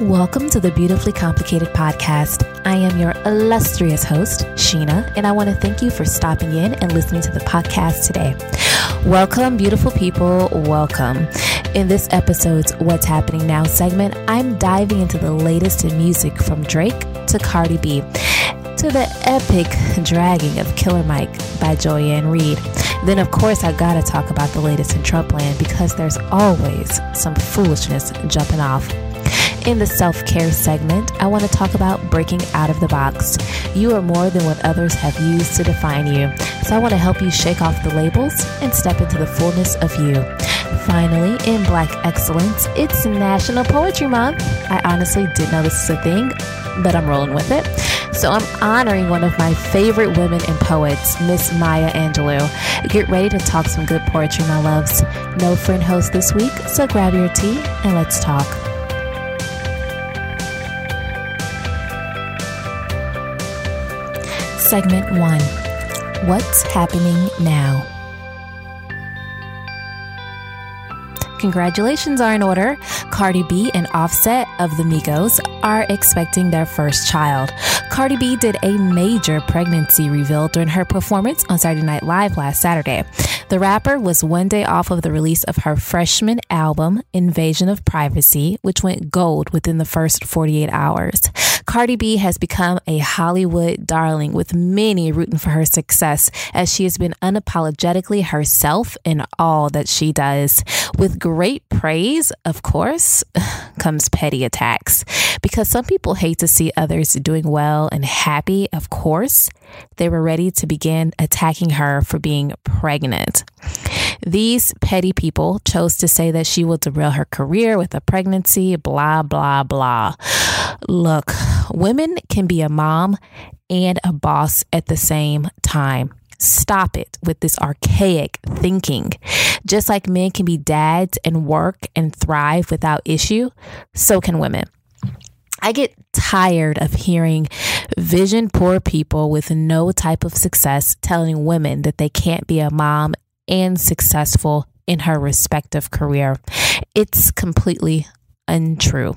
Welcome to the Beautifully Complicated podcast. I am your illustrious host, Sheena, and I want to thank you for stopping in and listening to the podcast today. Welcome, beautiful people. Welcome. In this episode's What's Happening Now segment, I'm diving into the latest in music from Drake to Cardi B to the epic dragging of Killer Mike by Joy-Ann Reid. Then, of course, I gotta talk about the latest in Trumpland because there's always some foolishness jumping off. In the self care segment, I want to talk about breaking out of the box. You are more than what others have used to define you. So I want to help you shake off the labels and step into the fullness of you. Finally, in Black Excellence, it's National Poetry Month. I honestly didn't know this is a thing, but I'm rolling with it. So I'm honoring one of my favorite women and poets, Miss Maya Angelou. Get ready to talk some good poetry, my loves. No friend host this week, so grab your tea and let's talk. Segment 1 What's Happening Now? Congratulations are in order. Cardi B and Offset of the Migos are expecting their first child. Cardi B did a major pregnancy reveal during her performance on Saturday Night Live last Saturday. The rapper was one day off of the release of her freshman album, Invasion of Privacy, which went gold within the first 48 hours. Cardi B has become a Hollywood darling with many rooting for her success as she has been unapologetically herself in all that she does. With great praise, of course, comes petty attacks because some people hate to see others doing well and happy, of course. They were ready to begin attacking her for being pregnant. These petty people chose to say that she will derail her career with a pregnancy, blah, blah, blah. Look, women can be a mom and a boss at the same time. Stop it with this archaic thinking. Just like men can be dads and work and thrive without issue, so can women. I get tired of hearing vision poor people with no type of success telling women that they can't be a mom and successful in her respective career. It's completely untrue.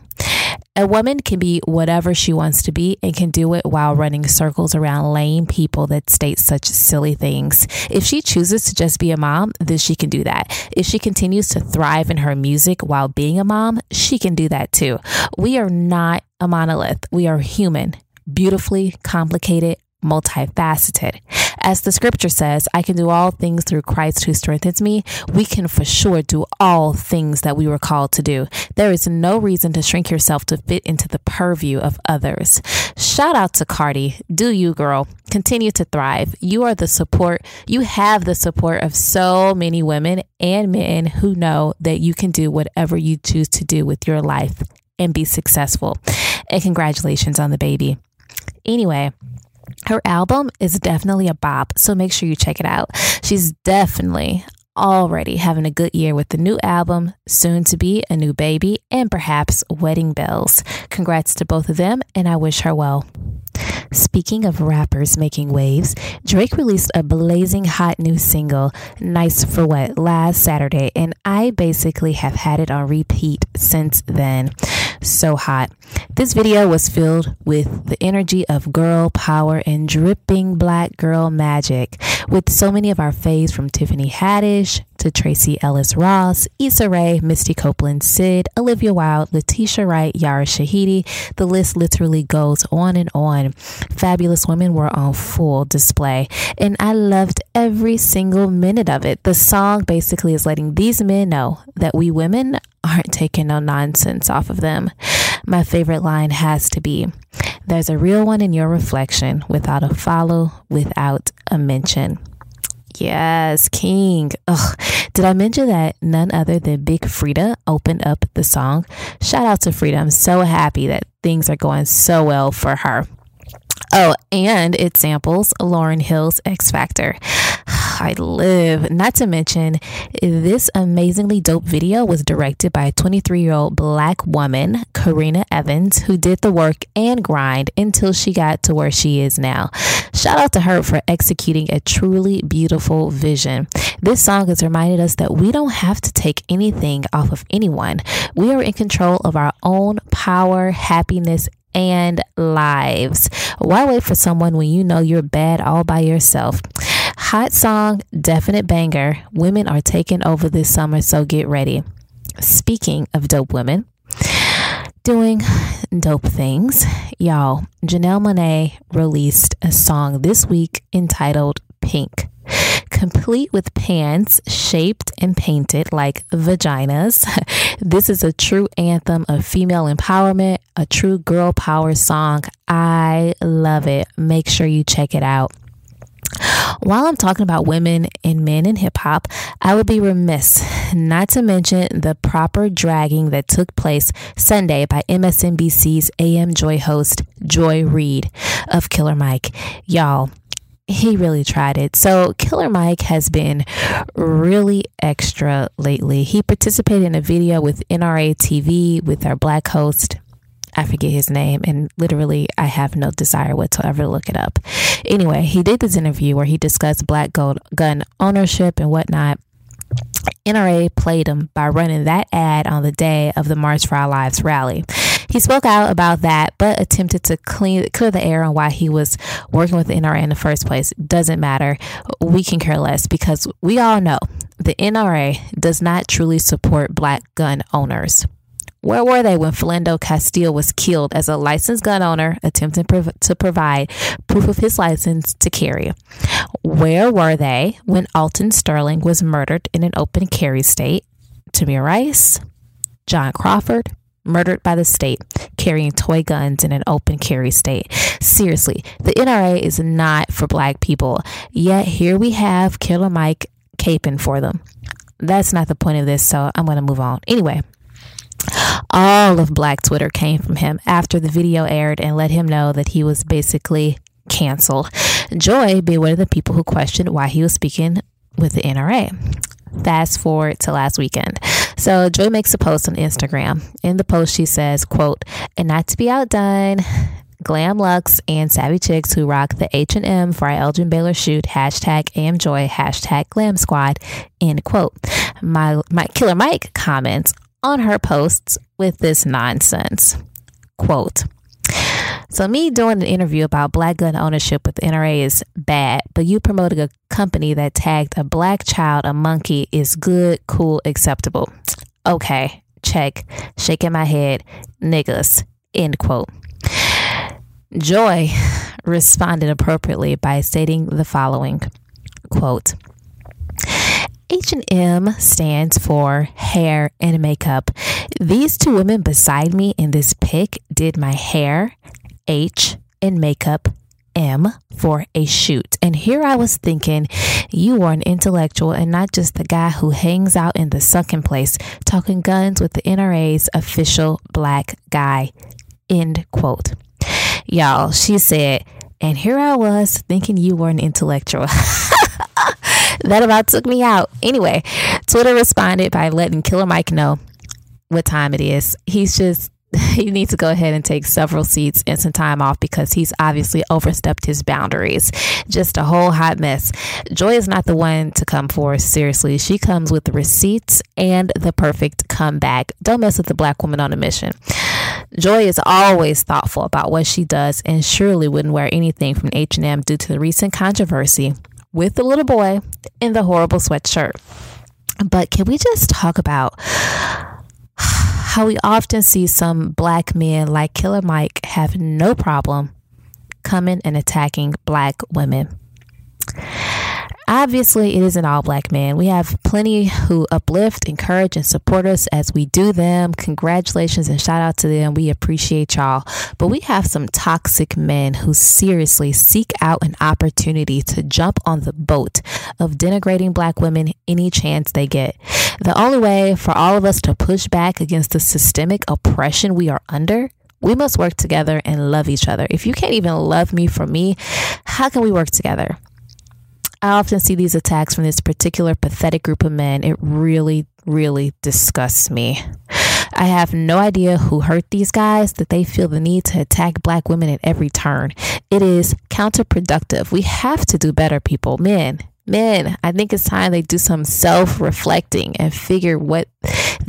A woman can be whatever she wants to be and can do it while running circles around lame people that state such silly things. If she chooses to just be a mom, then she can do that. If she continues to thrive in her music while being a mom, she can do that too. We are not a monolith, we are human, beautifully complicated, multifaceted. As the scripture says, I can do all things through Christ who strengthens me. We can for sure do all things that we were called to do. There is no reason to shrink yourself to fit into the purview of others. Shout out to Cardi. Do you, girl? Continue to thrive. You are the support, you have the support of so many women and men who know that you can do whatever you choose to do with your life and be successful. And congratulations on the baby. Anyway, her album is definitely a bop, so make sure you check it out. She's definitely already having a good year with the new album, soon to be a new baby, and perhaps wedding bells. Congrats to both of them, and I wish her well. Speaking of rappers making waves, Drake released a blazing hot new single, Nice for What, last Saturday, and I basically have had it on repeat since then. So hot. This video was filled with the energy of girl power and dripping black girl magic, with so many of our faves from Tiffany Haddish to Tracee Ellis Ross, Issa Rae, Misty Copeland, Syd, Olivia Wilde, Letitia Wright, Yara Shahidi. The list literally goes on and on. Fabulous women were on full display, and I loved every single minute of it. The song basically is letting these men know that we women aren't taking no nonsense off of them. My favorite line has to be There's a real one in your reflection without a follow, without a mention. Yes, King. Ugh. Did I mention that none other than Big Freedia opened up the song? Shout out to Freedia. I'm so happy that things are going so well for her. Oh, and it samples Lauryn Hill's Ex-Factor. I live. Not to mention, this amazingly dope video was directed by a 23 year old black woman, Karena Evans, who did the work and grind until she got to where she is now. Shout out to her for executing a truly beautiful vision. This song has reminded us that we don't have to take anything off of anyone. We are in control of our own power, happiness, and lives. Why wait for someone when you know you're bad all by yourself? Hot song, definite banger. Women are taking over this summer, so get ready. Speaking of dope women, doing dope things, y'all, Janelle Monáe released a song this week entitled Pink complete with pants shaped and painted like vaginas. This is a true anthem of female empowerment, a true girl power song. I love it. Make sure you check it out. While I'm talking about women and men in hip hop, I would be remiss not to mention the proper dragging that took place Sunday by MSNBC's AM Joy host, Joy Reid of Killer Mike. Y'all, he really tried it. So, Killer Mike has been really extra lately. He participated in a video with NRA TV with our black host. I forget his name, and literally, I have no desire whatsoever to look it up. Anyway, he did this interview where he discussed black gold gun ownership and whatnot. NRA played him by running that ad on the day of the March for Our Lives rally. He spoke out about that, but attempted to clean clear the air on why he was working with the NRA in the first place. Doesn't matter. We can care less because we all know the NRA does not truly support black gun owners. Where were they when Philando Castile was killed as a licensed gun owner attempting to provide proof of his license to carry? Where were they when Alton Sterling was murdered in an open carry state? Tamir Rice, John Crawford, murdered by the state, carrying toy guns in an open carry state. Seriously, the NRA is not for black people. Yet here we have Killer Mike caping for them. That's not the point of this, so I'm going to move on. Anyway, all of Black Twitter came from him after the video aired and let him know that he was basically canceled. Joy being one of the people who questioned why he was speaking with the NRA. Fast forward to last weekend. So Joy makes a post on Instagram. In the post, she says, quote, and not to be outdone, Glam Lux and Savvy Chicks who rock the H&M for our Elgin Baylor shoot, hashtag AmJoy, hashtag Glam Squad, end quote. My, my Killer Mike comments on her posts with this nonsense. Quote, so, me doing an interview about black gun ownership with the NRA is bad, but you promoting a company that tagged a black child a monkey is good, cool, acceptable. Okay, check. Shaking my head, niggas. End quote. Joy responded appropriately by stating the following quote H&M stands for hair and makeup. These two women beside me in this pic did my hair, H, in makeup, M, for a shoot. And here I was thinking you are an intellectual and not just the guy who hangs out in the sunken place talking guns with the NRA's official black guy. End quote. Y'all, she said, and here I was thinking you were an intellectual. that about took me out. Anyway, Twitter responded by letting Killer Mike know what time it is. He's just he needs to go ahead and take several seats and some time off because he's obviously overstepped his boundaries. Just a whole hot mess. Joy is not the one to come for seriously. She comes with the receipts and the perfect comeback. Don't mess with the black woman on a mission. Joy is always thoughtful about what she does and surely wouldn't wear anything from H&M due to the recent controversy with the little boy in the horrible sweatshirt. But can we just talk about how we often see some black men like Killer Mike have no problem coming and attacking black women. Obviously, it isn't all black men. We have plenty who uplift, encourage, and support us as we do them. Congratulations and shout out to them. We appreciate y'all. But we have some toxic men who seriously seek out an opportunity to jump on the boat of denigrating black women any chance they get. The only way for all of us to push back against the systemic oppression we are under we must work together and love each other. If you can't even love me for me, how can we work together? I often see these attacks from this particular pathetic group of men. It really, really disgusts me. I have no idea who hurt these guys that they feel the need to attack black women at every turn. It is counterproductive. We have to do better, people, men. Men, I think it's time they do some self-reflecting and figure what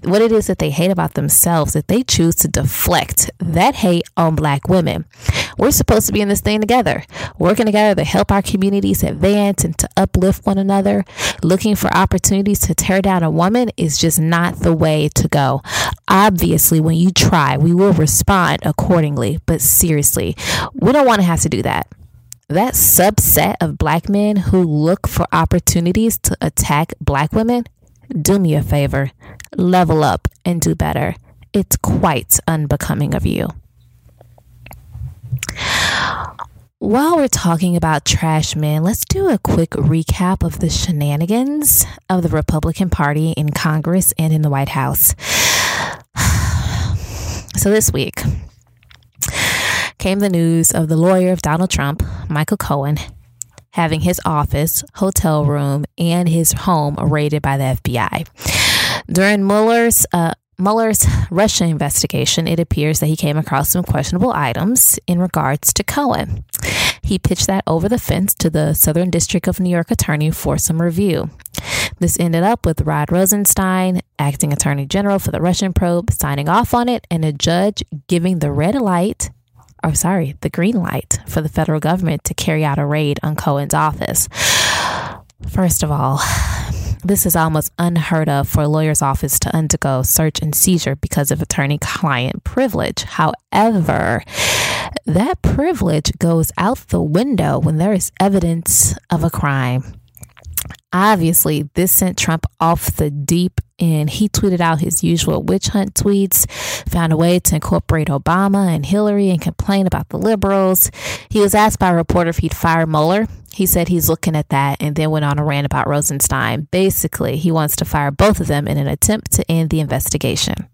what it is that they hate about themselves that they choose to deflect that hate on black women. We're supposed to be in this thing together, working together to help our communities advance and to uplift one another. Looking for opportunities to tear down a woman is just not the way to go. Obviously, when you try, we will respond accordingly, but seriously, we don't want to have to do that that subset of black men who look for opportunities to attack black women, do me a favor, level up and do better. It's quite unbecoming of you. While we're talking about trash men, let's do a quick recap of the shenanigans of the Republican Party in Congress and in the White House. So this week came the news of the lawyer of Donald Trump, Michael Cohen, having his office, hotel room, and his home raided by the FBI. During Mueller's uh, Mueller's Russia investigation, it appears that he came across some questionable items in regards to Cohen. He pitched that over the fence to the Southern District of New York attorney for some review. This ended up with Rod Rosenstein, acting attorney general for the Russian probe, signing off on it and a judge giving the red light or sorry, the green light for the federal government to carry out a raid on Cohen's office. First of all, this is almost unheard of for a lawyer's office to undergo search and seizure because of attorney client privilege. However, that privilege goes out the window when there is evidence of a crime. Obviously, this sent Trump off the deep end. He tweeted out his usual witch hunt tweets, found a way to incorporate Obama and Hillary and complain about the liberals. He was asked by a reporter if he'd fire Mueller. He said he's looking at that and then went on a rant about Rosenstein. Basically, he wants to fire both of them in an attempt to end the investigation.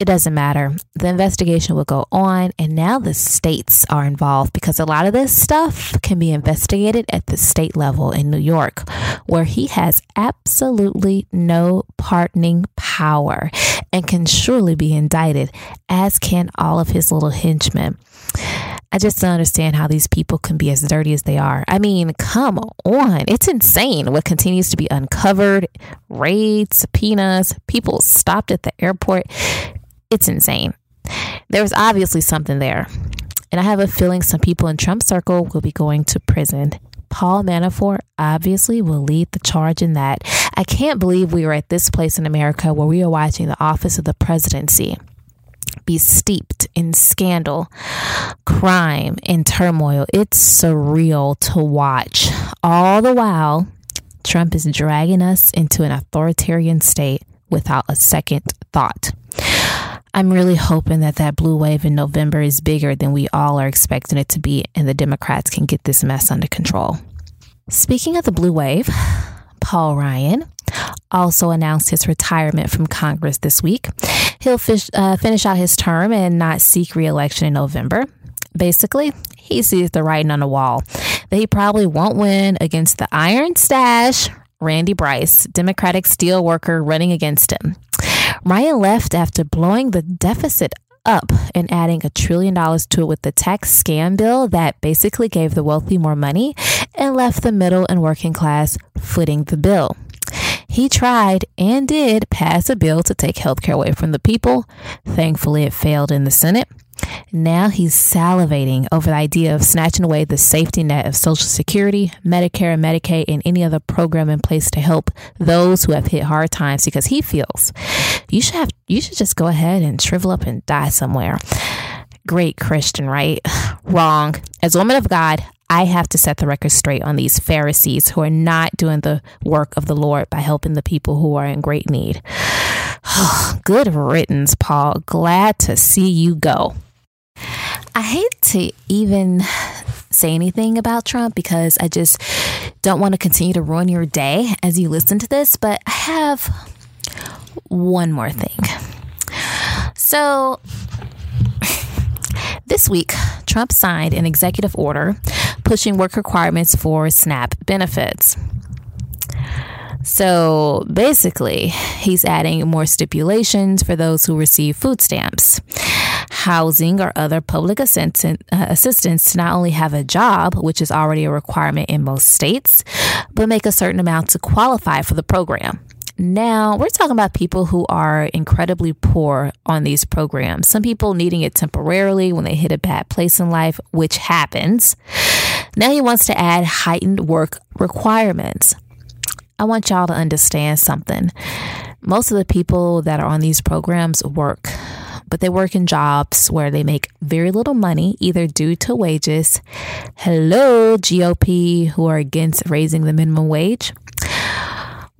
It doesn't matter. The investigation will go on, and now the states are involved because a lot of this stuff can be investigated at the state level in New York, where he has absolutely no pardoning power and can surely be indicted, as can all of his little henchmen. I just don't understand how these people can be as dirty as they are. I mean, come on. It's insane what continues to be uncovered raids, subpoenas, people stopped at the airport. It's insane. There was obviously something there. And I have a feeling some people in Trump's circle will be going to prison. Paul Manafort obviously will lead the charge in that. I can't believe we are at this place in America where we are watching the office of the presidency be steeped in scandal, crime, and turmoil. It's surreal to watch. All the while, Trump is dragging us into an authoritarian state without a second thought. I'm really hoping that that blue wave in November is bigger than we all are expecting it to be, and the Democrats can get this mess under control. Speaking of the blue wave, Paul Ryan also announced his retirement from Congress this week. He'll fish, uh, finish out his term and not seek reelection in November. Basically, he sees the writing on the wall. that he probably won't win against the IronStache, Randy Bryce, Democratic steel worker running against him. Ryan left after blowing the deficit up and adding a trillion dollars to it with the tax scam bill that basically gave the wealthy more money and left the middle and working class footing the bill. He tried and did pass a bill to take healthcare away from the people. Thankfully, it failed in the Senate. Now he's salivating over the idea of snatching away the safety net of Social Security, Medicare, and Medicaid, and any other program in place to help those who have hit hard times because he feels you should have you should just go ahead and shrivel up and die somewhere. Great Christian, right? Wrong. As a woman of God, I have to set the record straight on these Pharisees who are not doing the work of the Lord by helping the people who are in great need. Good riddance, Paul. Glad to see you go. I hate to even say anything about Trump because I just don't want to continue to ruin your day as you listen to this, but I have one more thing. So, this week, Trump signed an executive order pushing work requirements for SNAP benefits. So basically, he's adding more stipulations for those who receive food stamps, housing, or other public uh, assistance to not only have a job, which is already a requirement in most states, but make a certain amount to qualify for the program. Now, we're talking about people who are incredibly poor on these programs. Some people needing it temporarily when they hit a bad place in life, which happens. Now he wants to add heightened work requirements. I want y'all to understand something. Most of the people that are on these programs work, but they work in jobs where they make very little money, either due to wages. Hello, GOP, who are against raising the minimum wage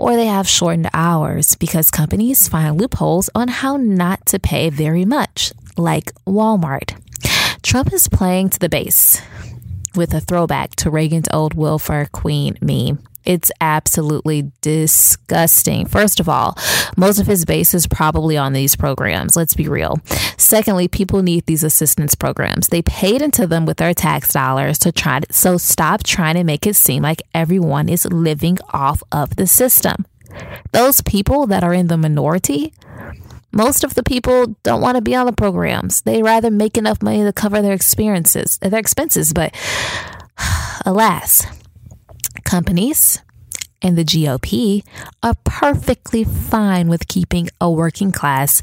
or they have shortened hours because companies find loopholes on how not to pay very much, like Walmart. Trump is playing to the base with a throwback to Reagan's old welfare queen meme. It's absolutely disgusting. First of all, most of his base is probably on these programs. Let's be real. Secondly, people need these assistance programs. They paid into them with their tax dollars to try to, so stop trying to make it seem like everyone is living off of the system. Those people that are in the minority, most of the people don't want to be on the programs. They rather make enough money to cover their experiences, their expenses, but alas, companies and the GOP are perfectly fine with keeping a working class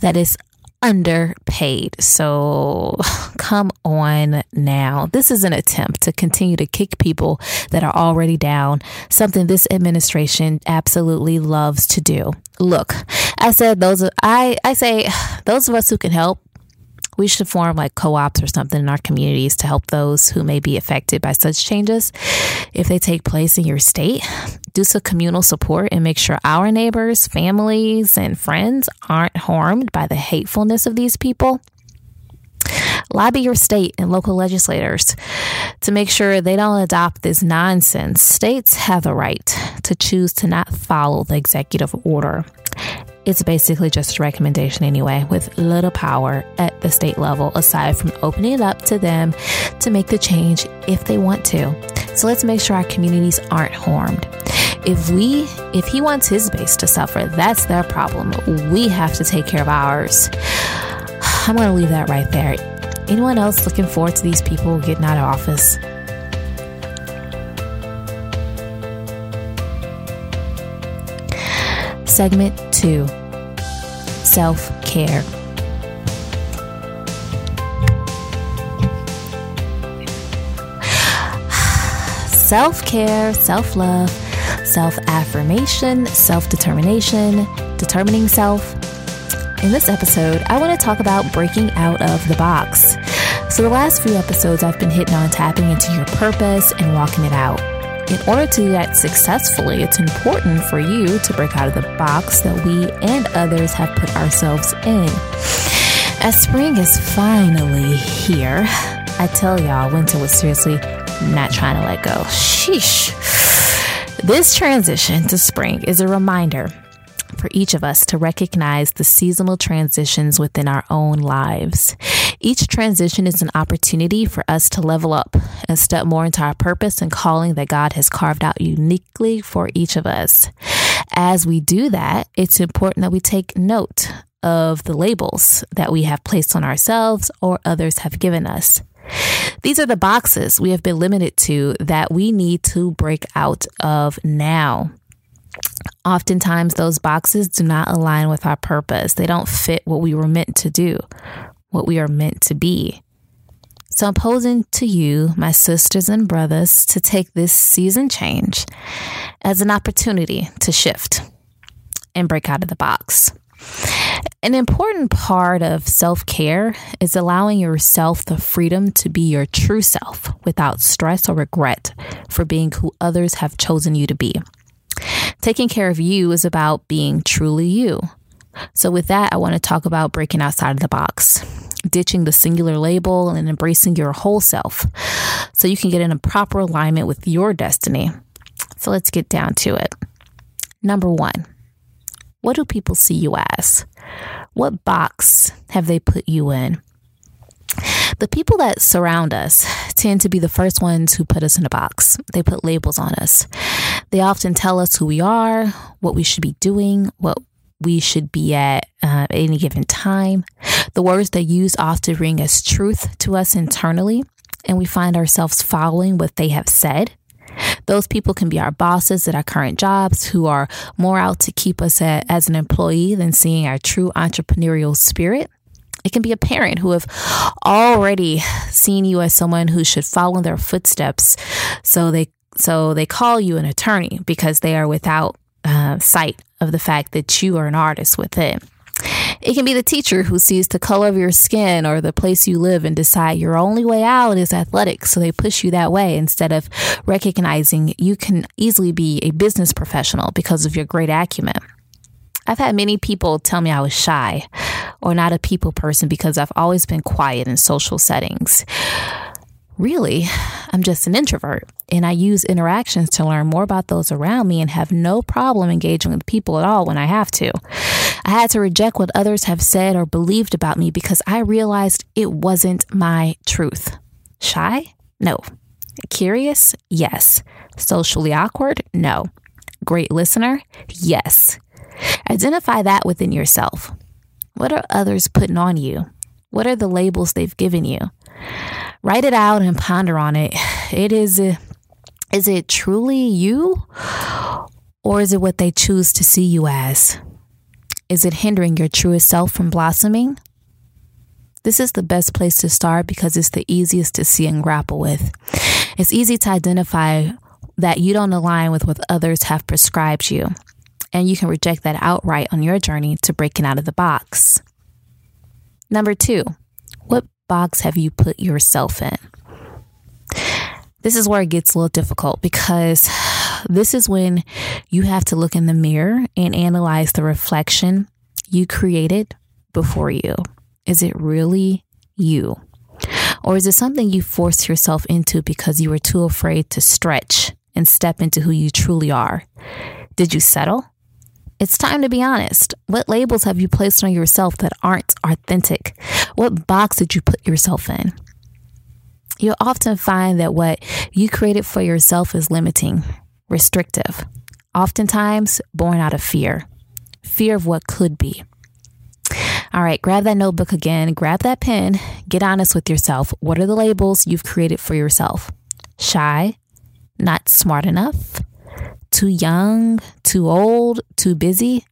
that is underpaid. So come on now. This is an attempt to continue to kick people that are already down, something this administration absolutely loves to do. Look, I said those I I say those of us who can help we should form like co ops or something in our communities to help those who may be affected by such changes. If they take place in your state, do some communal support and make sure our neighbors, families, and friends aren't harmed by the hatefulness of these people. Lobby your state and local legislators to make sure they don't adopt this nonsense. States have the right to choose to not follow the executive order. It's basically just a recommendation anyway, with little power at the state level aside from opening it up to them to make the change if they want to. So let's make sure our communities aren't harmed. If we, if he wants his base to suffer, that's their problem. We have to take care of ours. I'm going to leave that right there. Anyone else looking forward to these people getting out of office? Segment 2 Self Care. Self care, self love, self affirmation, self determination, determining self. In this episode, I want to talk about breaking out of the box. So, the last few episodes, I've been hitting on tapping into your purpose and walking it out. In order to do that successfully, it's important for you to break out of the box that we and others have put ourselves in. As spring is finally here, I tell y'all, winter was seriously not trying to let go. Sheesh. This transition to spring is a reminder for each of us to recognize the seasonal transitions within our own lives. Each transition is an opportunity for us to level up and step more into our purpose and calling that God has carved out uniquely for each of us. As we do that, it's important that we take note of the labels that we have placed on ourselves or others have given us. These are the boxes we have been limited to that we need to break out of now. Oftentimes, those boxes do not align with our purpose. They don't fit what we were meant to do, what we are meant to be. So, I'm posing to you, my sisters and brothers, to take this season change as an opportunity to shift and break out of the box. An important part of self care is allowing yourself the freedom to be your true self without stress or regret for being who others have chosen you to be. Taking care of you is about being truly you. So, with that, I want to talk about breaking outside of the box, ditching the singular label and embracing your whole self so you can get in a proper alignment with your destiny. So, let's get down to it. Number one, what do people see you as? What box have they put you in? The people that surround us tend to be the first ones who put us in a box. They put labels on us. They often tell us who we are, what we should be doing, what we should be at uh, any given time. The words they use often ring as truth to us internally, and we find ourselves following what they have said. Those people can be our bosses at our current jobs who are more out to keep us at, as an employee than seeing our true entrepreneurial spirit. It can be a parent who have already seen you as someone who should follow in their footsteps, so they so they call you an attorney because they are without uh, sight of the fact that you are an artist with it. It can be the teacher who sees the color of your skin or the place you live and decide your only way out is athletics, so they push you that way instead of recognizing you can easily be a business professional because of your great acumen. I've had many people tell me I was shy or not a people person because I've always been quiet in social settings. Really, I'm just an introvert and I use interactions to learn more about those around me and have no problem engaging with people at all when I have to. I had to reject what others have said or believed about me because I realized it wasn't my truth. Shy? No. Curious? Yes. Socially awkward? No. Great listener? Yes. Identify that within yourself. What are others putting on you? What are the labels they've given you? Write it out and ponder on it. It is is it truly you or is it what they choose to see you as? Is it hindering your truest self from blossoming? This is the best place to start because it's the easiest to see and grapple with. It's easy to identify that you don't align with what others have prescribed you, and you can reject that outright on your journey to breaking out of the box. Number two, what box have you put yourself in? This is where it gets a little difficult because this is when you have to look in the mirror and analyze the reflection you created before you. Is it really you? Or is it something you forced yourself into because you were too afraid to stretch and step into who you truly are? Did you settle? It's time to be honest. What labels have you placed on yourself that aren't authentic? What box did you put yourself in? You'll often find that what you created for yourself is limiting, restrictive, oftentimes born out of fear fear of what could be. All right, grab that notebook again, grab that pen, get honest with yourself. What are the labels you've created for yourself? Shy, not smart enough, too young, too old, too busy.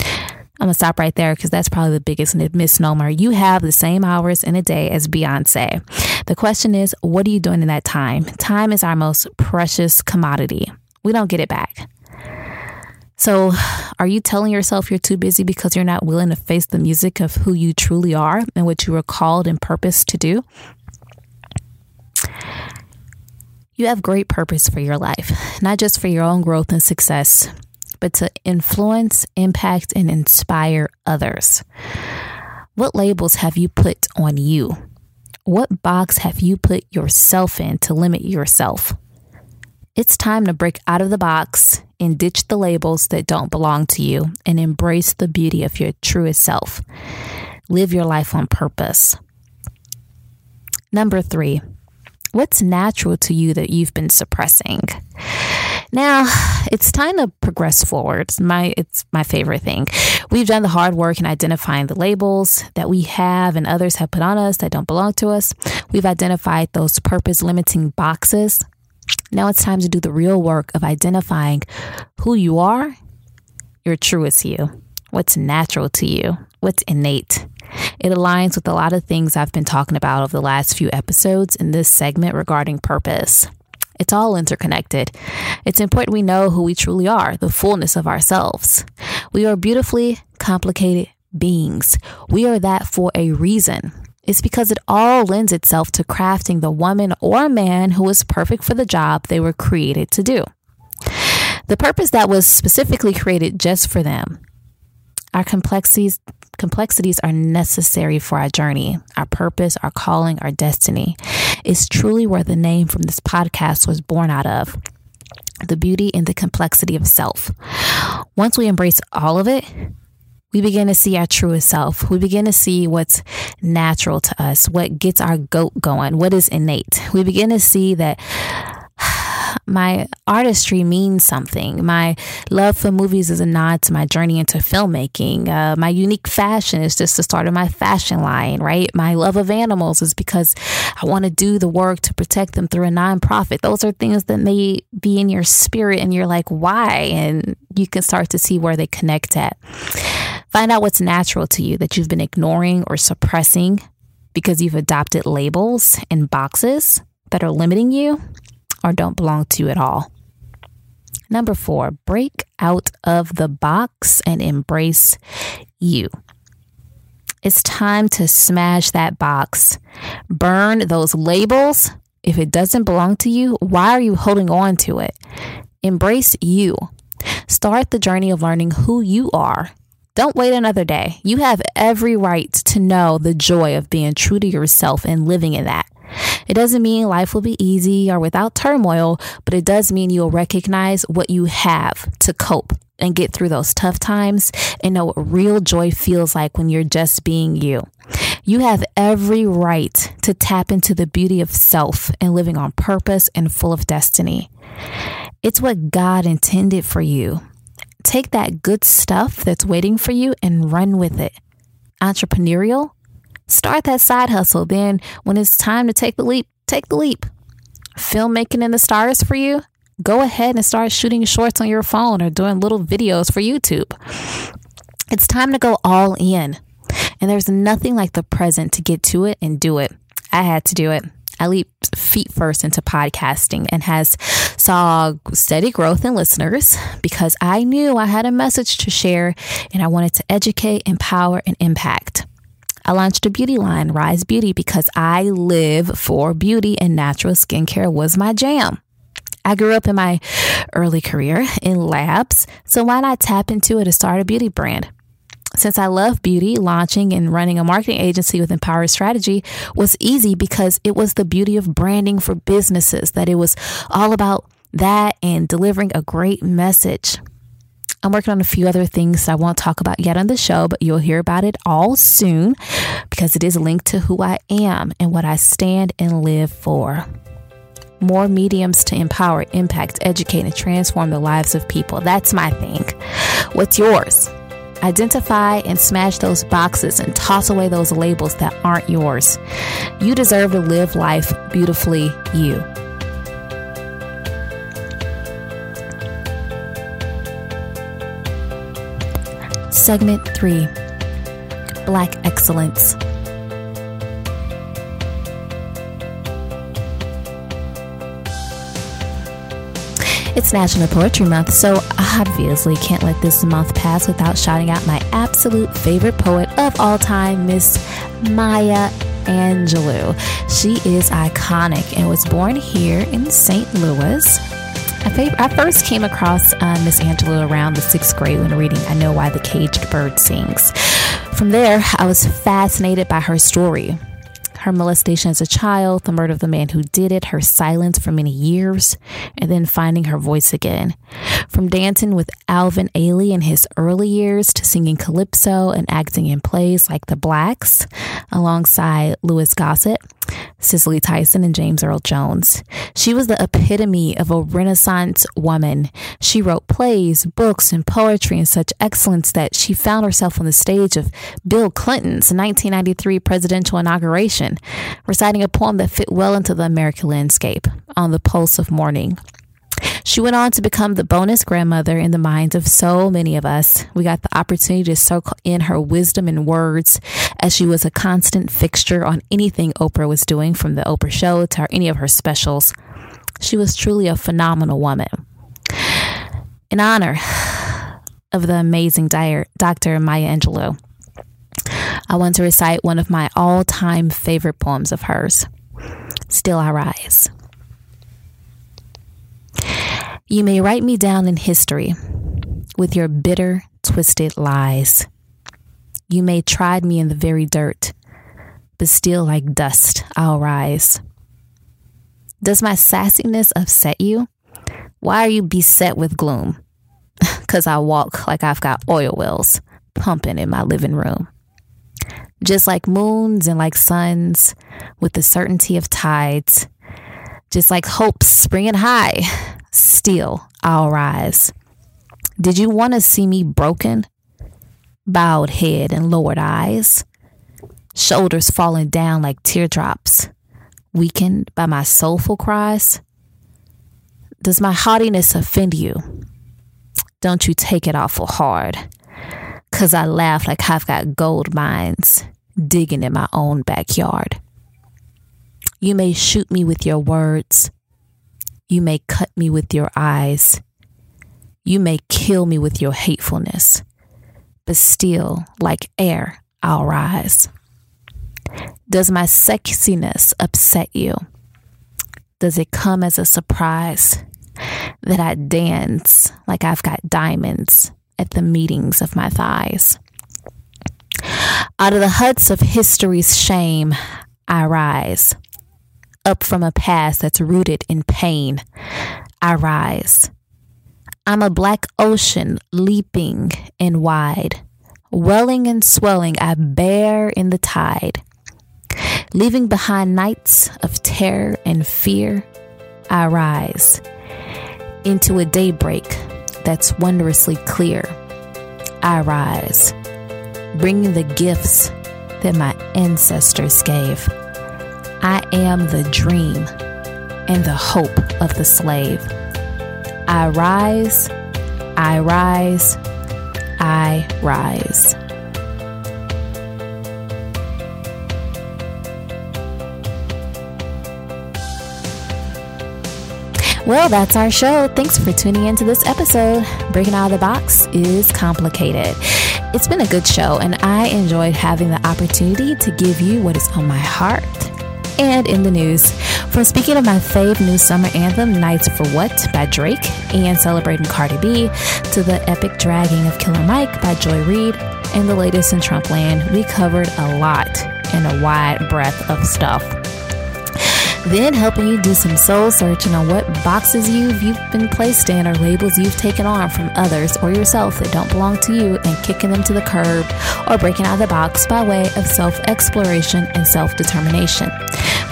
I'm gonna stop right there because that's probably the biggest misnomer. You have the same hours in a day as Beyonce. The question is, what are you doing in that time? Time is our most precious commodity. We don't get it back. So, are you telling yourself you're too busy because you're not willing to face the music of who you truly are and what you were called and purposed to do? You have great purpose for your life, not just for your own growth and success, but to influence, impact, and inspire others. What labels have you put on you? What box have you put yourself in to limit yourself? It's time to break out of the box and ditch the labels that don't belong to you and embrace the beauty of your truest self. Live your life on purpose. Number three, what's natural to you that you've been suppressing? Now, it's time to progress forward. It's my it's my favorite thing. We've done the hard work in identifying the labels that we have and others have put on us that don't belong to us. We've identified those purpose limiting boxes. Now it's time to do the real work of identifying who you are, your truest you, what's natural to you, what's innate. It aligns with a lot of things I've been talking about over the last few episodes in this segment regarding purpose. It's all interconnected. It's important we know who we truly are, the fullness of ourselves. We are beautifully complicated beings. We are that for a reason. It's because it all lends itself to crafting the woman or man who is perfect for the job they were created to do. The purpose that was specifically created just for them. Our complexities complexities are necessary for our journey, our purpose, our calling, our destiny. Is truly where the name from this podcast was born out of the beauty and the complexity of self. Once we embrace all of it, we begin to see our truest self. We begin to see what's natural to us, what gets our goat going, what is innate. We begin to see that my artistry means something. My love for movies is a nod to my journey into filmmaking. Uh, my unique fashion is just the start of my fashion line, right? My love of animals is because I want to do the work to protect them through a nonprofit. Those are things that may be in your spirit and you're like, why? And you can start to see where they connect at. Find out what's natural to you that you've been ignoring or suppressing because you've adopted labels and boxes that are limiting you or don't belong to you at all. Number four, break out of the box and embrace you. It's time to smash that box. Burn those labels. If it doesn't belong to you, why are you holding on to it? Embrace you. Start the journey of learning who you are. Don't wait another day. You have every right to know the joy of being true to yourself and living in that. It doesn't mean life will be easy or without turmoil, but it does mean you'll recognize what you have to cope and get through those tough times and know what real joy feels like when you're just being you. You have every right to tap into the beauty of self and living on purpose and full of destiny. It's what God intended for you. Take that good stuff that's waiting for you and run with it. Entrepreneurial, Start that side hustle. Then, when it's time to take the leap, take the leap. Filmmaking in the stars for you? Go ahead and start shooting shorts on your phone or doing little videos for YouTube. It's time to go all in. And there's nothing like the present to get to it and do it. I had to do it. I leaped feet first into podcasting and has saw steady growth in listeners because I knew I had a message to share and I wanted to educate, empower, and impact. I launched a beauty line, Rise Beauty, because I live for beauty and natural skincare was my jam. I grew up in my early career in labs, so why not tap into it to start a beauty brand? Since I love beauty, launching and running a marketing agency with Empower Strategy was easy because it was the beauty of branding for businesses, that it was all about that and delivering a great message. I'm working on a few other things I won't talk about yet on the show, but you'll hear about it all soon because it is linked to who I am and what I stand and live for. More mediums to empower, impact, educate, and transform the lives of people. That's my thing. What's yours? Identify and smash those boxes and toss away those labels that aren't yours. You deserve to live life beautifully, you. Segment 3 Black Excellence. It's National Poetry Month, so obviously can't let this month pass without shouting out my absolute favorite poet of all time, Miss Maya Angelou. She is iconic and was born here in St. Louis I, first came across uh, Miss Angelou around the sixth grade when reading I Know Why the Caged Bird Sings. From there, I was fascinated by her story. her molestation as a child, the murder of the man who did it, her silence for many years, and then finding her voice again. From dancing with Alvin Ailey in his early years to singing calypso and acting in plays like The Blacks alongside Louis Gossett, Cicely Tyson, and James Earl Jones. She was the epitome of a Renaissance woman. She wrote plays, books, and poetry in such excellence that she found herself on the stage of Bill Clinton's 1993 presidential inauguration, reciting a poem that fit well into the American landscape on the pulse of morning. She went on to become the bonus grandmother in the minds of so many of us. We got the opportunity to soak in her wisdom and words as she was a constant fixture on anything Oprah was doing, from the Oprah show to any of her specials. She was truly a phenomenal woman. In honor of the amazing Dr. Maya Angelou, I want to recite one of my all time favorite poems of hers Still I Rise. You may write me down in history with your bitter, twisted lies. You may trod me in the very dirt, but still like dust I'll rise. Does my sassiness upset you? Why are you beset with gloom? Because I walk like I've got oil wells pumping in my living room. Just like moons and like suns, with the certainty of tides, just like hope springing high, still I'll rise. Did you want to see me broken? Bowed head and lowered eyes, shoulders falling down like teardrops, weakened by my soulful cries? Does my haughtiness offend you? Don't you take it awful hard, cause I laugh like I've got gold mines digging in my own backyard. You may shoot me with your words, you may cut me with your eyes. You may kill me with your hatefulness. But still, like air, I'll rise. Does my sexiness upset you? Does it come as a surprise that I dance like I've got diamonds at the meetings of my thighs? Out of the huts of history's shame, I rise up from a past that's rooted in pain. I rise. I'm a black ocean leaping and wide, welling and swelling, I bear in the tide. Leaving behind nights of terror and fear, I rise into a daybreak that's wondrously clear. I rise, bringing the gifts that my ancestors gave. I am the dream and the hope of the slave. I rise, I rise, I rise. Well, that's our show. Thanks for tuning into this episode. Breaking out of the box is complicated. It's been a good show, and I enjoyed having the opportunity to give you what is on my heart and in the news. From speaking of my fave new summer anthem, Nice for What by Drake, and celebrating Cardi B, to the epic dragging of Killer Mike by Joy Reid, and the latest in Trump land, we covered a lot and a wide breadth of stuff then helping you do some soul searching on what boxes you've, you've been placed in or labels you've taken on from others or yourself that don't belong to you and kicking them to the curb or breaking out of the box by way of self exploration and self determination.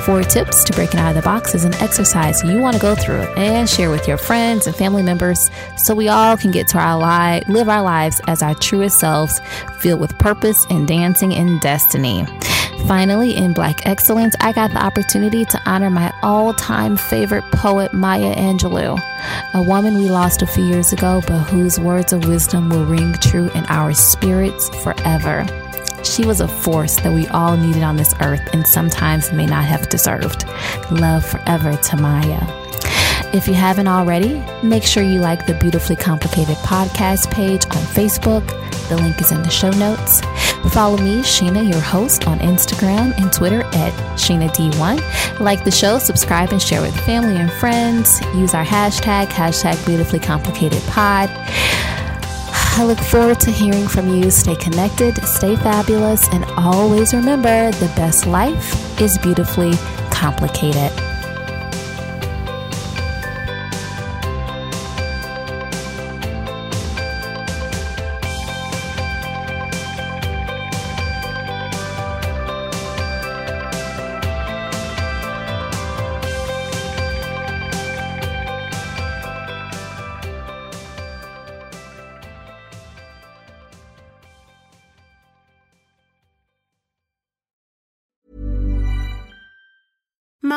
Four tips to breaking out of the box is an exercise you want to go through and share with your friends and family members so we all can get to our life, live our lives as our truest selves, filled with purpose and dancing in destiny. Finally, in Black Excellence, I got the opportunity to honor my all time favorite poet, Maya Angelou, a woman we lost a few years ago, but whose words of wisdom will ring true in our spirits forever. She was a force that we all needed on this earth and sometimes may not have deserved. Love forever to Maya. If you haven't already, make sure you like the Beautifully Complicated podcast page on Facebook. The link is in the show notes. Follow me, Sheena, your host, on Instagram and Twitter at SheenaD1. Like the show, subscribe, and share with family and friends. Use our hashtag, hashtag Beautifully Complicated Pod. I look forward to hearing from you. Stay connected, stay fabulous, and always remember the best life is beautifully complicated.